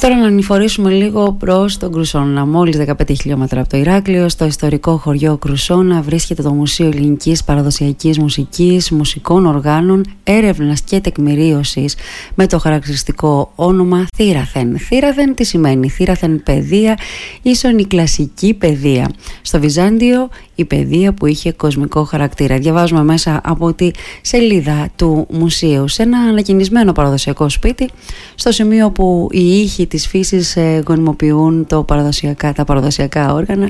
τώρα να ανηφορήσουμε λίγο προς τον Κρουσόνα. Μόλις 15 χιλιόμετρα από το Ηράκλειο, στο ιστορικό χωριό Κρουσόνα, βρίσκεται το Μουσείο Ελληνικής Παραδοσιακής Μουσικής, Μουσικών Οργάνων, Έρευνας και Τεκμηρίωσης με το χαρακτηριστικό όνομα Θήραθεν. Θήραθεν τι σημαίνει, Θήραθεν παιδεία, ίσον η κλασική παιδεία. Στο Βυζάντιο η παιδεία που είχε κοσμικό χαρακτήρα. Διαβάζουμε μέσα από τη σελίδα του μουσείου σε ένα ανακοινισμένο παραδοσιακό σπίτι, στο σημείο που οι ήχοι της φύσης ε, γονιμοποιούν το παραδοσιακά, τα παραδοσιακά όργανα,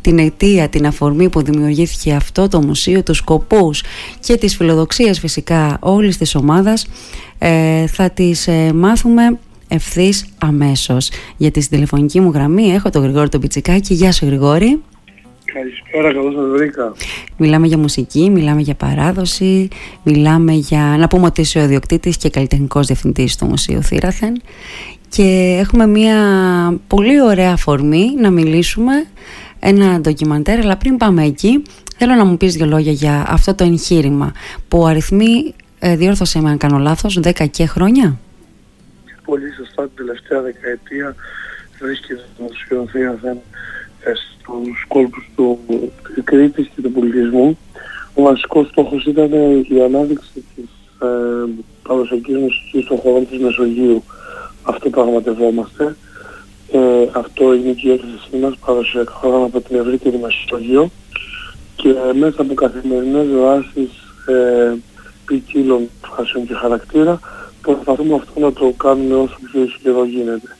την αιτία, την αφορμή που δημιουργήθηκε αυτό το μουσείο, τους σκοπούς και τις φιλοδοξίες φυσικά όλης της ομάδας, ε, θα τις ε, μάθουμε ευθύς αμέσως. Γιατί στην τηλεφωνική μου γραμμή έχω τον Γρηγόρη τον Πιτσικάκη. Γεια σου Γρηγόρη. Καλησπέρα, καλώς σας βρήκα. Μιλάμε για μουσική, μιλάμε για παράδοση, μιλάμε για... Να πούμε ότι είσαι ο διοκτήτης και καλλιτεχνικός διευθυντής του Μουσείου Θήραθεν και έχουμε μια πολύ ωραία αφορμή να μιλήσουμε ένα ντοκιμαντέρ, αλλά πριν πάμε εκεί θέλω να μου πεις δύο λόγια για αυτό το εγχείρημα που αριθμεί, ε, διόρθωσε με αν κάνω λάθος, 10 και χρόνια. Πολύ σωστά την τελευταία δεκαετία βρίσκεται το Μουσείο Θήραθεν στους κόλπους του Κρήτης και του πολιτισμού. Ο βασικός στόχος ήταν η ανάδειξη της ε, παραδοσιακής μουσικής των χωρών της Μεσογείου. Αυτό πραγματευόμαστε. Ε, αυτό είναι και η έκθεσή μας παραδοσιακά χώρα από την ευρύτερη Μεσογείο και μέσα από καθημερινές δράσεις ε, ποικίλων φάσεων και χαρακτήρα προσπαθούμε αυτό να το κάνουμε όσο πιο ισχυρό γίνεται.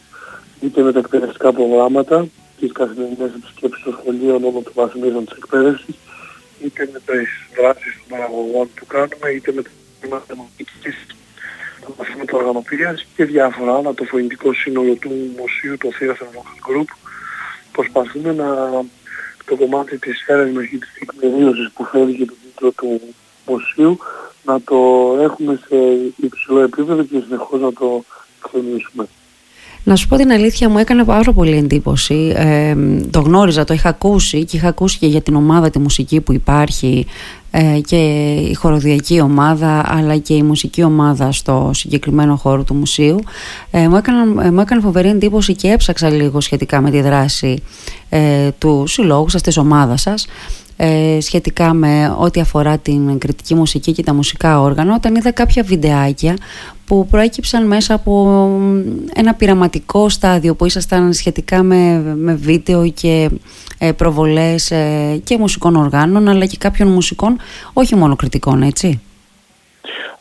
Είτε με τα εκπαιδευτικά προγράμματα, τις καθημερινές επισκέψεις των σχολείων όλων των βαθμίδων της εκπαίδευσης, είτε με τις δράσεις των παραγωγών που κάνουμε, είτε με τις μαθηματικές των μαθήματων οργανωπίας και διάφορα άλλα, το φωνητικό σύνολο του Μουσείου, το Theatre Vocal Group. Προσπαθούμε να το κομμάτι της έρευνας και της εκμερίωσης που φέρει και το τίτλο του Μουσείου να το έχουμε σε υψηλό επίπεδο και συνεχώς να το εκτελήσουμε. Να σου πω την αλήθεια, μου έκανε πάρα πολύ εντύπωση. Ε, το γνώριζα, το είχα ακούσει και είχα ακούσει και για την ομάδα, τη μουσική που υπάρχει ε, και η χοροδιακή ομάδα αλλά και η μουσική ομάδα στο συγκεκριμένο χώρο του μουσείου. Ε, μου, έκανε, μου έκανε φοβερή εντύπωση και έψαξα λίγο σχετικά με τη δράση ε, του συλλόγου σας, της ομάδας σας ε, σχετικά με ό,τι αφορά την κριτική μουσική και τα μουσικά όργανα όταν είδα κάποια βιντεάκια που προέκυψαν μέσα από ένα πειραματικό στάδιο που ήσασταν σχετικά με, με βίντεο και ε, προβολές ε, και μουσικών οργάνων αλλά και κάποιων μουσικών όχι μόνο κριτικών έτσι.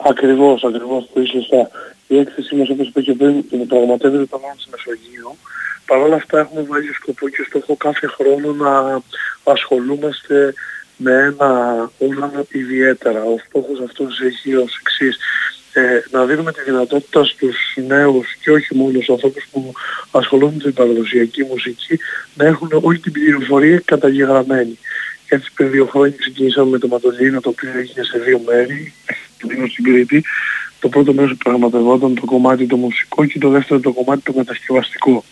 Ακριβώς, ακριβώς το σωστά. Η έκθεσή μας όπως είπα και πριν πραγματεύεται το μόνο της Μεσογείου Παρ' όλα αυτά έχουμε βάλει σκοπό και στόχο κάθε χρόνο να ασχολούμαστε με ένα όργανο ιδιαίτερα. Ο στόχος αυτός έχει ως εξής. Ε, να δίνουμε τη δυνατότητα στους νέους και όχι μόνο στους ανθρώπους που ασχολούνται με την παραδοσιακή μουσική να έχουν όλη την πληροφορία καταγεγραμμένη. Έτσι πριν δύο χρόνια ξεκινήσαμε με το Ματολίνο το οποίο έγινε σε δύο μέρη, στην Κρήτη. Το πρώτο μέρος πραγματευόταν το κομμάτι το μουσικό και το δεύτερο το κομμάτι το κατασκευαστικό.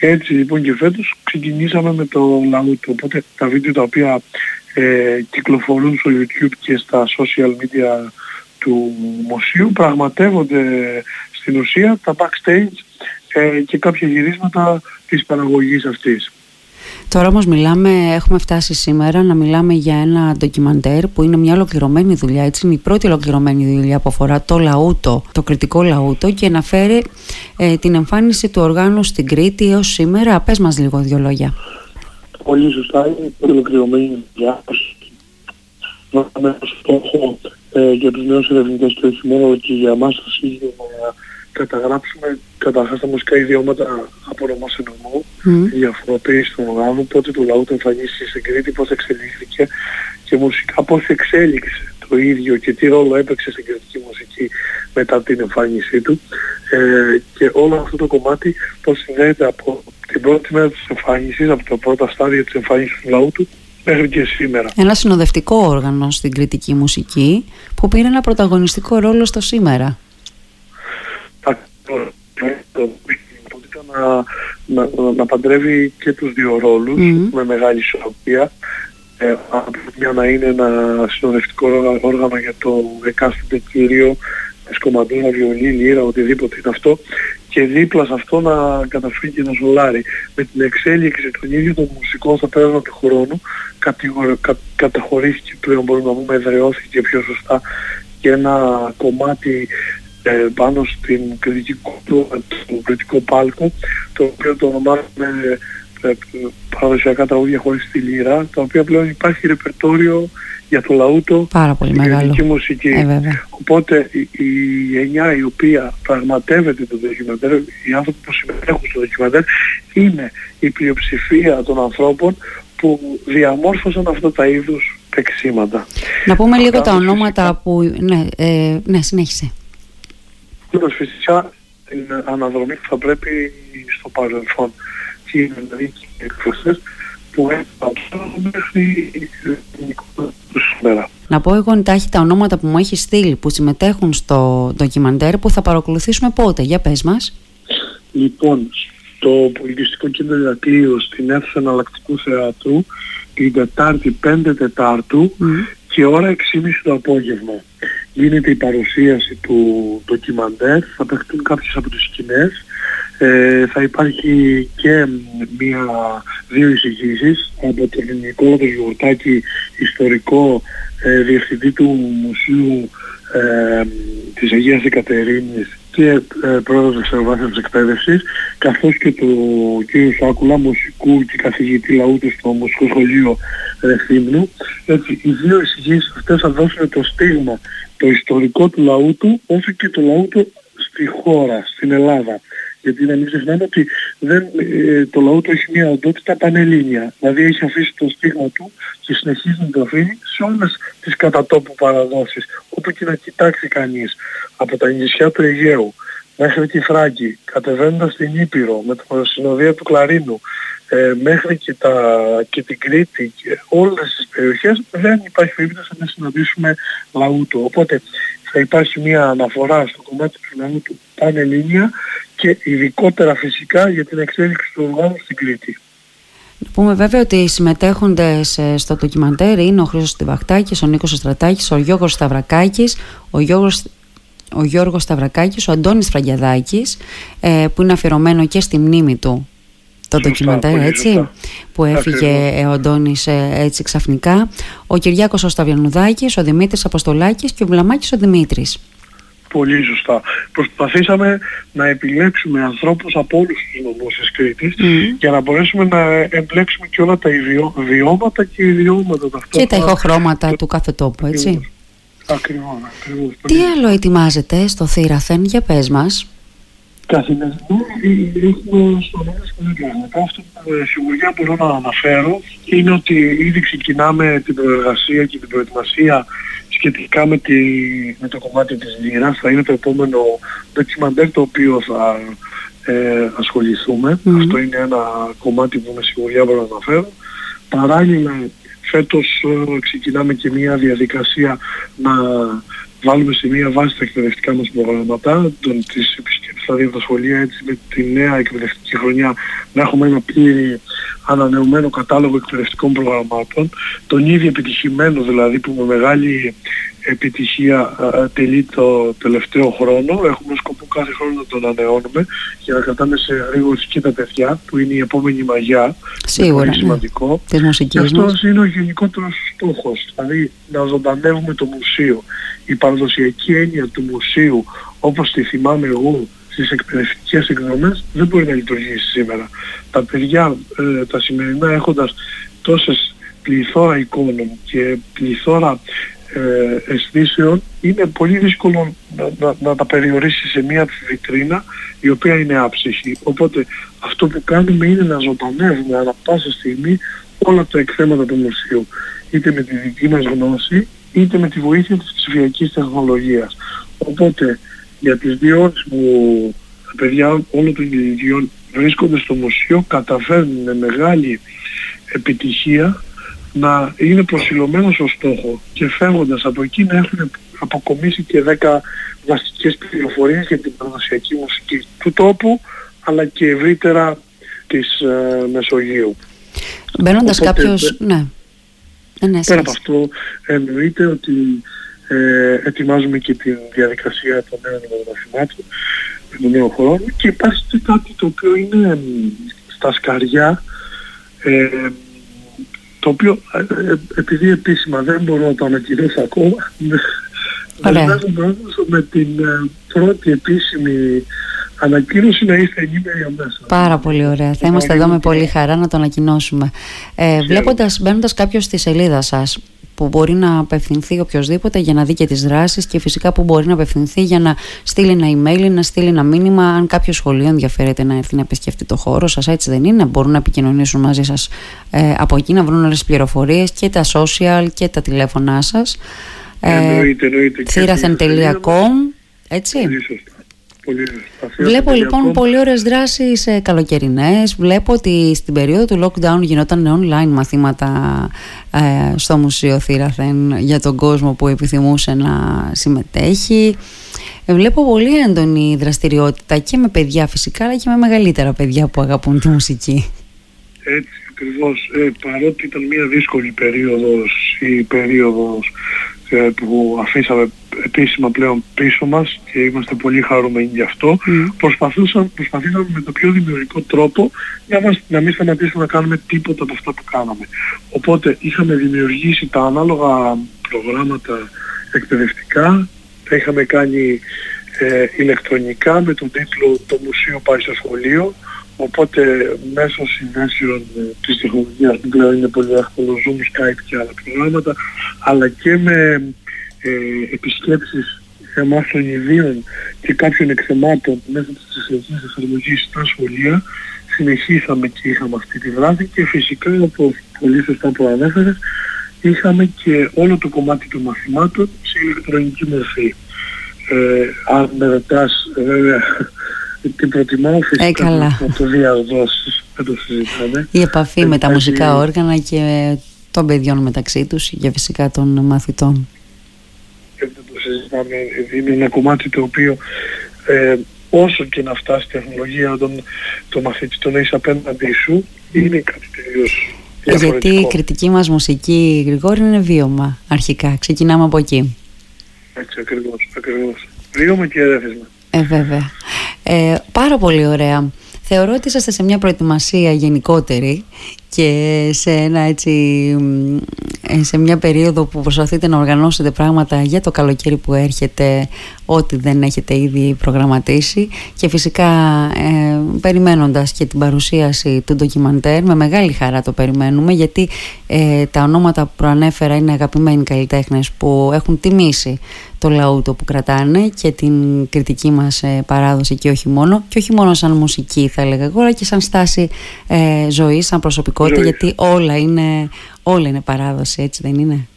Έτσι λοιπόν και φέτος ξεκινήσαμε με το λαού του. Οπότε τα βίντεο τα οποία ε, κυκλοφορούν στο YouTube και στα social media του μουσείου πραγματεύονται στην ουσία τα backstage ε, και κάποια γυρίσματα της παραγωγής αυτής. Τώρα όμως μιλάμε, έχουμε φτάσει σήμερα να μιλάμε για ένα ντοκιμαντέρ που είναι μια ολοκληρωμένη δουλειά, έτσι είναι η πρώτη ολοκληρωμένη δουλειά που αφορά το λαούτο, το κριτικό λαούτο και να φέρει ε, την εμφάνιση του οργάνου στην Κρήτη έως σήμερα. Πες μας λίγο δύο λόγια. Πολύ σωστά, είναι η πρώτη ολοκληρωμένη δουλειά. Με στόχο ε, για τους νέους ερευνητές και όχι μόνο και για εμάς το σύγχρονο καταγράψουμε καταρχάς τα μουσικά ιδιώματα από νομό σε νομό, mm. η διαφοροποίηση του οργάνου, πότε το λαού το εμφανίστηκε στην Κρήτη, πώς εξελίχθηκε και μουσικά πώς εξέλιξε το ίδιο και τι ρόλο έπαιξε στην κριτική μουσική μετά την εμφάνισή του ε, και όλο αυτό το κομμάτι πώς συνδέεται από την πρώτη μέρα της εμφάνισης, από τα πρώτα στάδια της εμφάνισης του λαού του μέχρι και σήμερα. Ένα συνοδευτικό όργανο στην κριτική μουσική που πήρε ένα πρωταγωνιστικό ρόλο στο σήμερα να, να, να παντρεύει και τους δύο ρόλους με μεγάλη ισορροπία. Ε, μια να είναι ένα συνοδευτικό όργανο για το εκάστοτε κύριο, σκομαντούρα, βιολί, λύρα, οτιδήποτε είναι αυτό και δίπλα σε αυτό να καταφέρει και να ζολάρει. Με την εξέλιξη των ίδιων των μουσικών στα πέρασμα του χρόνου κα, καταχωρήθηκε πλέον μπορούμε να πούμε εδραιώθηκε πιο σωστά και ένα κομμάτι ε, πάνω στην κριτική του κριτικό πάλκο το οποίο το ονομάζουμε ε, παραδοσιακά τραγούδια χωρίς τη λύρα τα οποία πλέον υπάρχει ρεπερτόριο για το λαούτο Πάρα πολύ μεγάλο. μουσική. Ε, Οπότε η, η γενιά η οποία πραγματεύεται το ντοκιμαντέρ, οι άνθρωποι που συμμετέχουν στο ντοκιμαντέρ είναι η πλειοψηφία των ανθρώπων που διαμόρφωσαν αυτά τα είδους παίξήματα. Να πούμε λίγο τα ονόματα που... Ναι, ε, ναι συνέχισε. Φυσικά την αναδρομή που θα πρέπει στο παρελθόν και οι δηλαδή εκφραστές που έφτασαν μέχρι σήμερα. Να πω εγώ εντάχει τα ονόματα που μου έχεις στείλει που συμμετέχουν στο ντοκιμαντέρ που θα παρακολουθήσουμε πότε. Για πες μας. Λοιπόν, το πολιτιστικό κέντρο Ηρακλείου στην αίθουσα εναλλακτικού θεάτρου την Τετάρτη 5 Τετάρτου και ώρα 6.30 το απόγευμα. Γίνεται η παρουσίαση του ντοκιμαντέρ, θα παιχτούν κάποιες από τις σκηνές, ε, θα υπάρχει και μία, δύο εισηγήσεις από τον Νικόλα τον Γιουρτάκη, ιστορικό ε, διευθυντή του Μουσείου ε, της Αγίας Εκατερίνης και ε, πρόεδρος της Ευρωβάθμιας Εκπαίδευσης καθώς και του κ. Σάκουλα, μουσικού και καθηγητή λαού του στο Μουσικό Σχολείο Ρεθύμνου. Έτσι, οι δύο εισηγήσεις αυτές θα δώσουν το στίγμα το ιστορικό του λαού του όσο και το λαού του στη χώρα, στην Ελλάδα γιατί να μην ξεχνάμε ότι δεν, ε, το λαό του έχει μια οντότητα πανελλήνια. Δηλαδή έχει αφήσει το στίγμα του και συνεχίζει να το αφήνει σε όλες τις κατατόπου παραδόσεις. Όπου και να κοιτάξει κανείς από τα νησιά του Αιγαίου μέχρι τη Φράγκη, κατεβαίνοντας στην Ήπειρο με την συνοδεία του Κλαρίνου, ε, μέχρι και, τα, και την Κρήτη και όλες τις περιοχές δεν υπάρχει περίπτωση να συναντήσουμε λαού του. Οπότε θα υπάρχει μια αναφορά στο κομμάτι του λαού του πανελλήνια και ειδικότερα φυσικά για την εξέλιξη του οργάνου στην Κρήτη. Να πούμε βέβαια ότι οι συμμετέχοντες ε, στο ντοκιμαντέρ είναι ο Χρήστος Στιβαχτάκης, ο Νίκος Στρατάκης, ο Γιώργος Σταυρακάκης, ο Γιώργος, ο Γιώργος Σταυρακάκης, ο Αντώνης Φραγκιαδάκης ε, που είναι αφιερωμένο και στη μνήμη του το ντοκιμαντέρ έτσι που έφυγε ο Αντώνης ε, έτσι ξαφνικά. Ο Κυριάκος ο Σταβιανουδάκης, ο Δημήτρης Αποστολάκης και ο Βλαμάκης ο Δημήτρης πολύ σωστά. Προσπαθήσαμε να επιλέξουμε ανθρώπους από όλους τους νομούς της Κρήτης για να μπορέσουμε να εμπλέξουμε και όλα τα βιώματα και ιδιώματα ταυτόχρονα. Και τα ηχοχρώματα του κάθε τόπου, έτσι. Ακριβώς, ακριβώς. Τι άλλο ετοιμάζετε στο Θήραθεν, για πες μας; Καθημερινά έχουμε στο νόμο Αυτό που σιγουριά μπορώ να αναφέρω είναι ότι ήδη ξεκινάμε την προεργασία και την προετοιμασία σχετικά με, τη, με το κομμάτι της λύρας. Θα είναι το επόμενο ντοκιμαντέρ το οποίο θα ε, ασχοληθούμε. Αυτό είναι ένα κομμάτι που με σιγουριά μπορώ να αναφέρω. Παράλληλα φέτος ε, ξεκινάμε και μια διαδικασία να βάλουμε σε μια βάση τα εκπαιδευτικά μας προγράμματα, τον, τις επισκέπτες δηλαδή τα σχολεία έτσι με τη νέα εκπαιδευτική χρονιά να έχουμε ένα πλήρη ανανεωμένο κατάλογο εκπαιδευτικών προγραμμάτων, τον ίδιο επιτυχημένο δηλαδή που με μεγάλη επιτυχία τελεί το τελευταίο χρόνο. Έχουμε σκοπό κάθε χρόνο να τον ανανεώνουμε για να κρατάμε σε και τα παιδιά που είναι η επόμενη μαγιά. Σίγουρα. Είναι σημαντικό. Ναι. Και αυτός είναι ο γενικότερος στόχος. Δηλαδή να ζωντανεύουμε το μουσείο. Η παραδοσιακή έννοια του μουσείου όπως τη θυμάμαι εγώ στις εκπαιδευτικές εκδρομές δεν μπορεί να λειτουργήσει σήμερα. Τα παιδιά ε, τα σημερινά έχοντας τόσες πληθώρα εικόνων και πληθώρα ε, αισθήσεων είναι πολύ δύσκολο να, να, να, τα περιορίσεις σε μια βιτρίνα η οποία είναι άψυχη. Οπότε αυτό που κάνουμε είναι να ζωντανεύουμε ανά πάσα στιγμή όλα τα εκθέματα του μουσείου. Είτε με τη δική μας γνώση είτε με τη βοήθεια της ψηφιακής τεχνολογίας. Οπότε για τις δύο ώρες που τα παιδιά όλων των ηλικιών βρίσκονται στο μουσείο καταφέρνουν με μεγάλη επιτυχία να είναι προσιλωμένο στο στόχο και φεύγοντας από εκεί να έχουν αποκομίσει και 10 βασικές πληροφορίες για την παραδοσιακή μουσική του τόπου αλλά και ευρύτερα της ε, Μεσογείου. Μπαίνοντας Οπότε, κάποιος... Ναι. ναι. πέρα από αυτό εννοείται ότι ε, ετοιμάζουμε και τη διαδικασία των νέων ημερομαθημάτων με τον νέο χρόνο και υπάρχει και κάτι το οποίο είναι στα σκαριά ε, το οποίο ε, ε, επειδή επίσημα δεν μπορώ να το ανακοινώσω ακόμα με την πρώτη επίσημη ανακοίνωση να είστε ενήμεροι αμέσως. Πάρα πολύ ωραία. Θα είμαστε εδώ με πολύ χαρά να το ανακοινώσουμε. Ε, βλέποντας, μπαίνοντας κάποιος στη σελίδα σας, που μπορεί να απευθυνθεί οποιοδήποτε για να δει και τις δράσεις και φυσικά που μπορεί να απευθυνθεί για να στείλει ένα email, να στείλει ένα μήνυμα. Αν κάποιο σχολείο ενδιαφέρεται να έρθει να επισκεφτεί το χώρο σας, έτσι δεν είναι, μπορούν να επικοινωνήσουν μαζί σας ε, από εκεί, να βρουν όλες τις πληροφορίες και τα social και τα τηλέφωνά σας. Ε, Θύραθεν.com έτσι. Βλέπω λοιπόν πολύ ωραίες δράσεις ε, καλοκαιρινές. Βλέπω ότι στην περίοδο του lockdown γινόταν online μαθήματα ε, στο Μουσείο Θήραθεν για τον κόσμο που επιθυμούσε να συμμετέχει. Ε, βλέπω πολύ έντονη δραστηριότητα και με παιδιά φυσικά αλλά και με μεγαλύτερα παιδιά που αγαπούν τη μουσική. Έτσι ακριβώς. Ε, παρότι ήταν μια δύσκολη περίοδος η περίοδος ε, που αφήσαμε επίσημα πλέον πίσω μας και είμαστε πολύ χαρούμενοι γι' αυτό. Mm. Προσπαθούσαμε, προσπαθήσαμε με το πιο δημιουργικό τρόπο για μας, να μην σταματήσουμε να κάνουμε τίποτα από αυτά που κάναμε. Οπότε είχαμε δημιουργήσει τα ανάλογα προγράμματα εκπαιδευτικά, τα είχαμε κάνει ε, ηλεκτρονικά με τον τίτλο «Το Μουσείο πάει στο σχολείο», Οπότε μέσω συνέσεων ε, της τεχνολογίας που πλέον είναι πολύ εύκολο, Zoom, Skype και άλλα προγράμματα, αλλά και με ε, επισκέψεις εμάς των ιδίων και κάποιων εκθεμάτων μέσα της ψηφιακής εφαρμογής στα σχολεία, συνεχίσαμε και είχαμε αυτή τη δράση και φυσικά όπως πολύ σωστά προανέφερες, είχαμε και όλο το κομμάτι των μαθημάτων σε ηλεκτρονική μορφή. Ε, αν με ρωτάς βέβαια την προτιμάω φυσικά ε, να το διαδώσεις, δεν το συζητάμε. Η επαφή με τα μουσικά όργανα και των παιδιών μεταξύ τους και φυσικά των μαθητών. Και δεν το συζητάμε, είναι ένα κομμάτι το οποίο ε, όσο και να φτάσει η τεχνολογία των, το μαθητή τον έχεις απέναντι σου, είναι κάτι τελείως γιατί η κριτική μας μουσική, Γρηγόρη, είναι βίωμα αρχικά. Ξεκινάμε από εκεί. Έτσι ακριβώς, ακριβώς. Βίωμα και ερέθισμα. Ε, βέβαια. Ε, πάρα πολύ ωραία. Θεωρώ ότι είσαστε σε μια προετοιμασία γενικότερη και σε, ένα έτσι, ε, σε μια περίοδο που προσπαθείτε να οργανώσετε πράγματα για το καλοκαίρι που έρχεται ό,τι δεν έχετε ήδη προγραμματίσει. Και φυσικά ε, περιμένοντας και την παρουσίαση του ντοκιμαντέρ με μεγάλη χαρά το περιμένουμε γιατί ε, τα ονόματα που προανέφερα είναι αγαπημένοι καλλιτέχνες που έχουν τιμήσει το λαούτο που κρατάνε και την κριτική μας ε, παράδοση και όχι μόνο. Και όχι μόνο σαν μουσική θα έλεγα εγώ αλλά και σαν στάση ε, ζωής, σαν προσωπικότητα γιατί όλα είναι, όλα είναι παράδοση έτσι δεν είναι;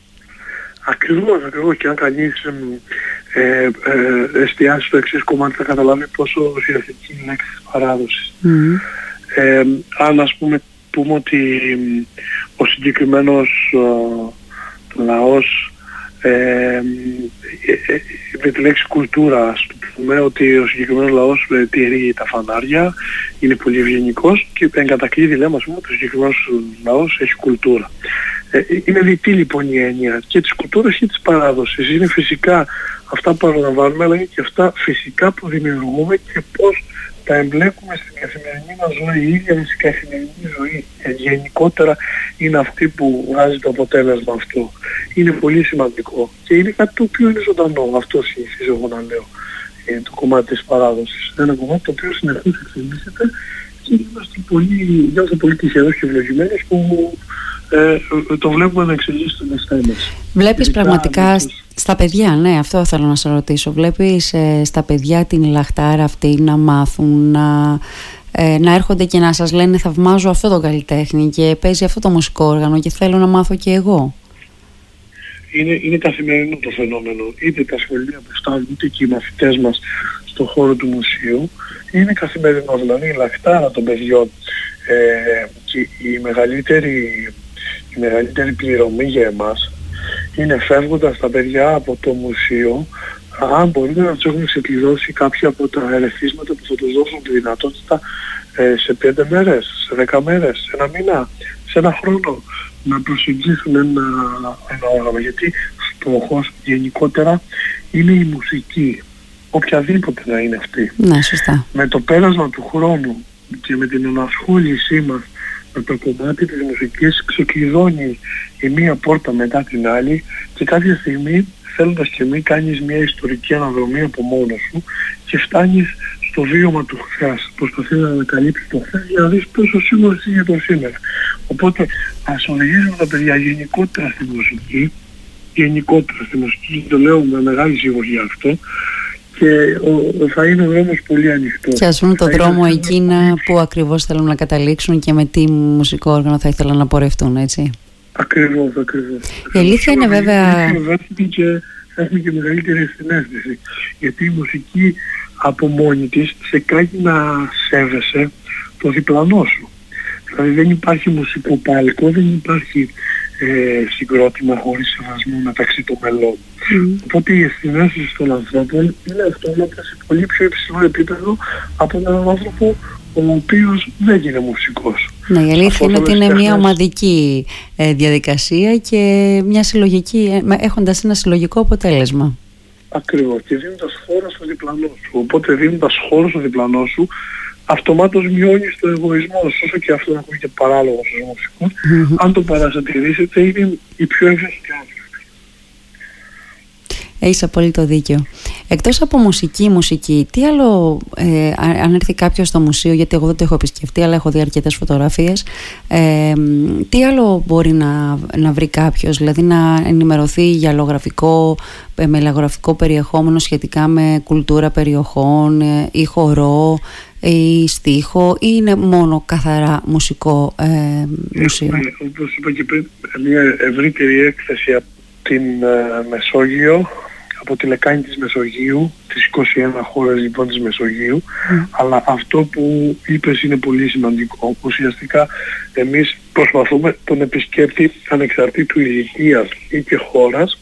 Ακριβώς, ακριβώς. Και αν κανείς ε, ε, εστιάσει στο εξής κομμάτι θα καταλάβει πόσο ουσιαστική είναι η λέξη της παράδοσης. Ε, αν ας πούμε πούμε ότι ο συγκεκριμένος ο, λαός ε, ε, με τη λέξη κουλτούρα ας πούμε ότι ο συγκεκριμένος λαός τηρεί τα φανάρια, είναι πολύ ευγενικός και εν κατακλείδη λέμε ας πούμε ότι ο συγκεκριμένος λαός έχει κουλτούρα. Ε, είναι διτή λοιπόν η έννοια και της κουλτούρας και της παράδοσης. Είναι φυσικά αυτά που παραλαμβάνουμε αλλά είναι και αυτά φυσικά που δημιουργούμε και πώς τα εμπλέκουμε στην καθημερινή μας ζωή, η ίδια στην καθημερινή ζωή ε, γενικότερα είναι αυτή που βγάζει το αποτέλεσμα αυτό. Είναι πολύ σημαντικό και είναι κάτι το οποίο είναι ζωντανό, αυτό συνηθίζω εγώ να λέω, ε, το κομμάτι της παράδοσης. Ένα κομμάτι το οποίο συνεχώς εξελίσσεται και είμαστε πολύ, είμαστε πολύ τυχερός και ευλογημένοι που ε, το βλέπουμε να εξελίσσεται στον εστέ μας. Βλέπεις πραγματικά στα παιδιά, ναι, αυτό θέλω να σε ρωτήσω. Βλέπεις ε, στα παιδιά την λαχτάρα αυτή να μάθουν, να, ε, να έρχονται και να σας λένε θαυμάζω αυτό το καλλιτέχνη και παίζει αυτό το μουσικό όργανο και θέλω να μάθω και εγώ. Είναι, είναι καθημερινό το φαινόμενο. Είτε τα σχολεία που φτάνουν, είτε και οι μαθητές μας στον χώρο του μουσείου. Είναι καθημερινό. Δηλαδή η λαχτάρα των παιδιών ε, και η μεγαλύτερη, η μεγαλύτερη πληρωμή για εμάς είναι φεύγοντας τα παιδιά από το μουσείο αν μπορείτε να τους έχουν ξεκλειδώσει κάποια από τα ερεθίσματα που θα τους δώσουν τη δυνατότητα ε, σε πέντε μέρες, σε δέκα μέρες, σε ένα μήνα, σε ένα χρόνο να προσεγγίσουν ένα, ένα όργανο γιατί στόχος γενικότερα είναι η μουσική οποιαδήποτε να είναι αυτή. Ναι, σωστά. Με το πέρασμα του χρόνου και με την ενασχόλησή μας με το κομμάτι της μουσικής ξεκλειδώνει η μία πόρτα μετά την άλλη και κάποια στιγμή θέλοντας και μη κάνεις μια ιστορική αναδρομή από μόνος σου και φτάνεις στο βίωμα του χθες. Προσπαθείς να ανακαλύψεις το χθες για να δεις πόσο σίγουρος είσαι για το σήμερα. Οπότε ας οδηγήσουμε τα παιδιά γενικότερα στη μουσική, γενικότερα στη μουσική, το λέω με μεγάλη σιγουριά αυτό, και ο, θα είναι ο δρόμος πολύ ανοιχτός. Και ας βρουν το δρόμο εκείνα που ακριβώς θέλουν να καταλήξουν και με τι μουσικό όργανο θα ήθελαν να πορευτούν, έτσι. Ακριβώς, ακριβώς. Η αλήθεια είναι βέβαια... Και έχουμε και μεγαλύτερη συνέστηση. Γιατί η μουσική από μόνη της σε κάνει να σέβεσαι το διπλανό σου. Δηλαδή δεν υπάρχει μουσικό πάλικο, δεν υπάρχει ε, συγκρότημα χωρίς σεβασμό μεταξύ των μελών. Mm. Οπότε οι αισθηνάσεις των ανθρώπων είναι αυτόματα σε πολύ πιο υψηλό επίπεδο από έναν άνθρωπο ο οποίος δεν είναι μουσικός. Ναι, η αλήθεια είναι ότι είναι μια ομαδική ε, διαδικασία και μια συλλογική, ε, έχοντας ένα συλλογικό αποτέλεσμα. Ακριβώς και δίνοντας χώρο στο διπλανό σου. Οπότε δίνοντας χώρο στο διπλανό σου αυτομάτως μειώνεις το εγωισμό σου, όσο και αυτό να ακούγεται παράλογο στους μουσικούς. Mm-hmm. Αν το παρασατηρήσετε είναι η πιο ευαίσθητη Έχεις απόλυτο δίκιο. Εκτός από μουσική, μουσική, τι άλλο, ε, αν έρθει κάποιος στο μουσείο, γιατί εγώ δεν το έχω επισκεφτεί, αλλά έχω δει αρκετές φωτογραφίες, ε, τι άλλο μπορεί να, να βρει κάποιος, δηλαδή να ενημερωθεί για λογραφικό, ε, με λογραφικό περιεχόμενο σχετικά με κουλτούρα περιοχών ε, ή χορό ή στίχο ή είναι μόνο καθαρά μουσικό ε, μουσείο; Έχουμε, όπως είπα και πριν, μια ευρύτερη έκθεση από την Μεσόγειο από τη λεκάνη της Μεσογείου, τις 21 χώρες λοιπόν της Μεσογείου, αλλά αυτό που είπες είναι πολύ σημαντικό. Ουσιαστικά εμείς προσπαθούμε τον επισκέπτη ανεξαρτήτου ηλικίας ή και χώρας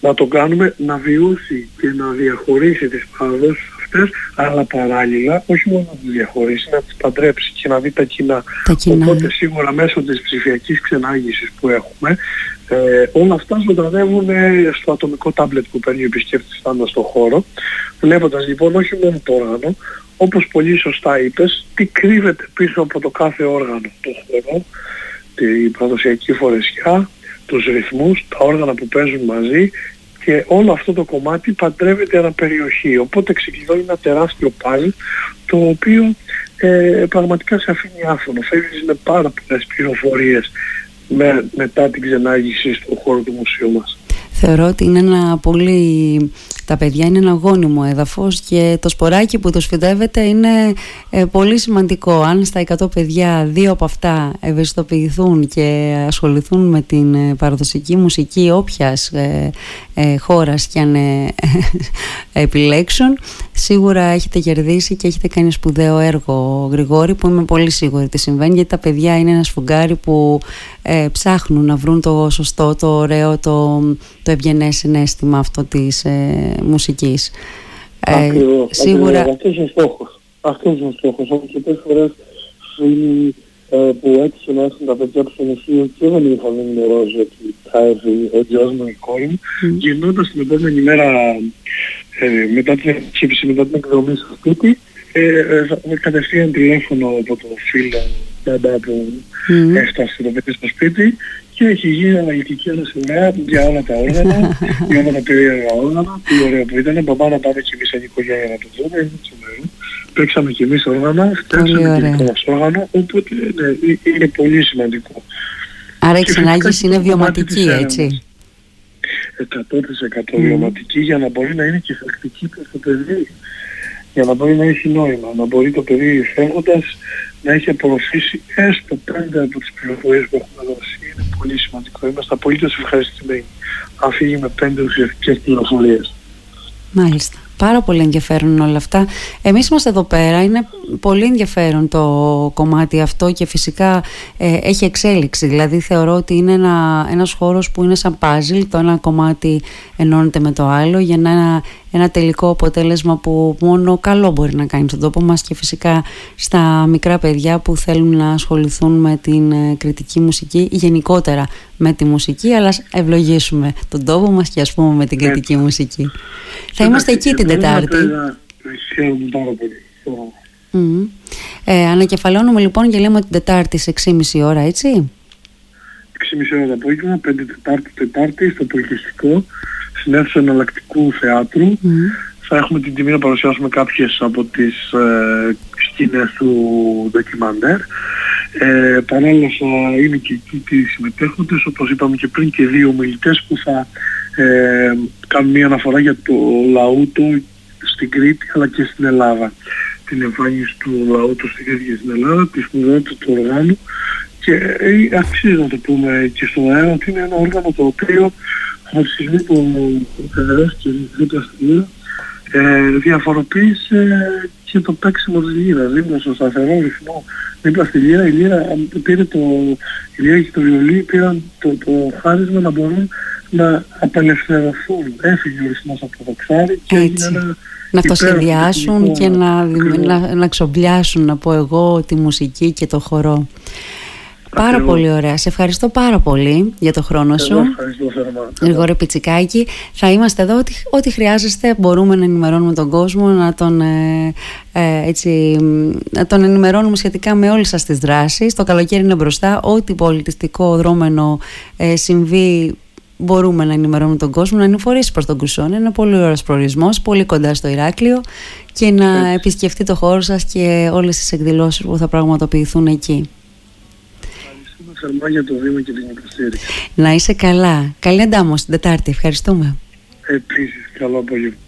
να το κάνουμε να βιώσει και να διαχωρίσει τις παραδόσεις αυτές, αλλά παράλληλα όχι μόνο να τις διαχωρίσει, να τις παντρέψει και να δει τα κοινά. Τα κοινά. Οπότε σίγουρα μέσω της ψηφιακής ξενάγησης που έχουμε ε, όλα αυτά ζωντανεύουν στο ατομικό τάμπλετ που παίρνει ο επισκέπτης στάνοντας στον χώρο, βλέποντας λοιπόν όχι μόνο το όργανο, όπως πολύ σωστά είπες, τι κρύβεται πίσω από το κάθε όργανο, το χώρο, την παραδοσιακή φορεσιά, τους ρυθμούς, τα όργανα που παίζουν μαζί και όλο αυτό το κομμάτι παντρεύεται ένα περιοχή. Οπότε ξεκινάει ένα τεράστιο πάλι το οποίο ε, πραγματικά σε αφήνει άφωνο. Φεύγεις με πάρα πολλές πληροφορίες με, μετά την ξενάγηση στον χώρο του μουσείου μας. Θεωρώ ότι είναι ένα πολύ... Τα παιδιά είναι ένα γόνιμο έδαφος και το σποράκι που τους φυτεύεται είναι ε, πολύ σημαντικό. Αν στα 100 παιδιά δύο από αυτά ευαισθητοποιηθούν και ασχοληθούν με την ε, παραδοσιακή μουσική όποιας ε, ε, χώρας και αν ε, επιλέξουν, σίγουρα έχετε κερδίσει και έχετε κάνει σπουδαίο έργο Γρηγόρη που είμαι πολύ σίγουρη ότι συμβαίνει γιατί τα παιδιά είναι ένα σφουγγάρι που ε, ψάχνουν να βρουν το σωστό, το ωραίο, το, το ευγενές συνέστημα αυτό της ε, μουσικής. Ε, ακριβώς, σίγουρα... Αυτός είναι ο στόχος. Αυτός είναι ο στόχος. Όμως και φορές φίλοι ε, που έτυχε να έρθουν τα παιδιά του στο μουσείο και δεν είχαν ενημερώσει ότι θα έρθει ο γιος μου η κόρη μου, mm. γυρνώντας την επόμενη μέρα ε, μετά την επισκέψη, μετά την εκδρομή στο σπίτι, ε, ε, κατευθείαν τηλέφωνο από το φίλο πάντα που mm. έφτασε το παιδί στο σπίτι και έχει γίνει αναλυτική ανασημαία για όλα τα όργανα, για όλα τα περίεργα όργανα, τι ωραίο που ήταν, μπαμπά να πάμε και εμείς σαν οικογένεια να το δούμε, είναι παίξαμε και εμείς όργανα, φτιάξαμε και δικό μας όργανο, οπότε ναι, είναι πολύ σημαντικό. Άρα η ξενάγηση είναι βιωματική, έτσι; 100% mm. βιωματική για να μπορεί να είναι και θελκτική προς το παιδί. Για να μπορεί να έχει νόημα, να μπορεί το παιδί φεύγοντας να έχει απορροφήσει έστω πέντε από τις πληροφορίες που έχουμε δώσει. Είναι πολύ σημαντικό. Είμαστε απολύτως ευχαριστημένοι αν φύγει με πέντε ουσιαστικές πληροφορίες. Μάλιστα. Πάρα πολύ ενδιαφέρον όλα αυτά. Εμείς είμαστε εδώ πέρα, είναι πολύ ενδιαφέρον το κομμάτι αυτό και φυσικά ε, έχει εξέλιξη. Δηλαδή θεωρώ ότι είναι ένα, ένας χώρος που είναι σαν puzzle, το ένα κομμάτι ενώνεται με το άλλο για να ένα τελικό αποτέλεσμα που μόνο καλό μπορεί να κάνει στον τόπο μας και φυσικά στα μικρά παιδιά που θέλουν να ασχοληθούν με την ε, κριτική μουσική ή γενικότερα με τη μουσική αλλά ευλογήσουμε τον τόπο μας και ας πούμε με την κριτική μουσική. Θα είμαστε εκεί την Τετάρτη. Mm. Ε, ανακεφαλώνουμε λοιπόν και λέμε την Τετάρτη σε 6,5 ώρα, έτσι. 6,5 ώρα το απόγευμα, 5 Τετάρτη, Τετάρτη, στο πολιτιστικό, στην αίθουσα εναλλακτικού θεάτρου. Θα έχουμε την τιμή να παρουσιάσουμε κάποιες από τις ε, σκηνές του ντοκιμαντέρ. Ε, παράλληλα θα είναι και εκεί οι συμμετέχοντες, όπως είπαμε και πριν, και δύο μιλητές που θα ε, κάνουν μια αναφορά για το λαούτο στην Κρήτη αλλά και στην Ελλάδα. Την εμφάνιση του λαού του στην Κρήτη και στην Ελλάδα, τη σπουδαιότητα του οργάνου και ε, αξίζει να το πούμε και στο αέρα ότι είναι ένα όργανο το οποίο από τη στιγμή που φεδεράστηκε η Δίκτυα στη ε, διαφοροποίησε και το παίξιμο της λύρας, δίπλα στο σταθερό ρυθμό, δίπλα στη λύρα, η λύρα πήρε το, η λύρα και το βιολί πήραν το, το χάρισμα να μπορούν να απελευθερωθούν. Έφυγε ο ρυθμός από το δοξάρι και έγινε ένα να το συνδυάσουν και να, να, να ξομπλιάσουν, να πω εγώ, τη μουσική και το χορό. Πάρα πολύ ωραία. Σε ευχαριστώ πάρα πολύ για το χρόνο σου. Γρηγόρη Πιτσικάκη. Θα είμαστε εδώ. Ό,τι, ό,τι χρειάζεστε μπορούμε να ενημερώνουμε τον κόσμο, να τον, ε, ε, έτσι, να τον ενημερώνουμε σχετικά με όλες σας τις δράσεις. Το καλοκαίρι είναι μπροστά. Ό,τι πολιτιστικό δρόμενο ε, συμβεί μπορούμε να ενημερώνουμε τον κόσμο, να φορήσει προς τον Κουσόν. Είναι ένα πολύ ωραίος προορισμός, πολύ κοντά στο Ηράκλειο και να επισκεφτεί το χώρο σας και όλες τις εκδηλώσεις που θα πραγματοποιηθούν εκεί θερμά για το και την υποστήριξη. Να είσαι καλά. Καλή εντάμωση την Τετάρτη. Ευχαριστούμε. Επίσης, καλό απόγευμα.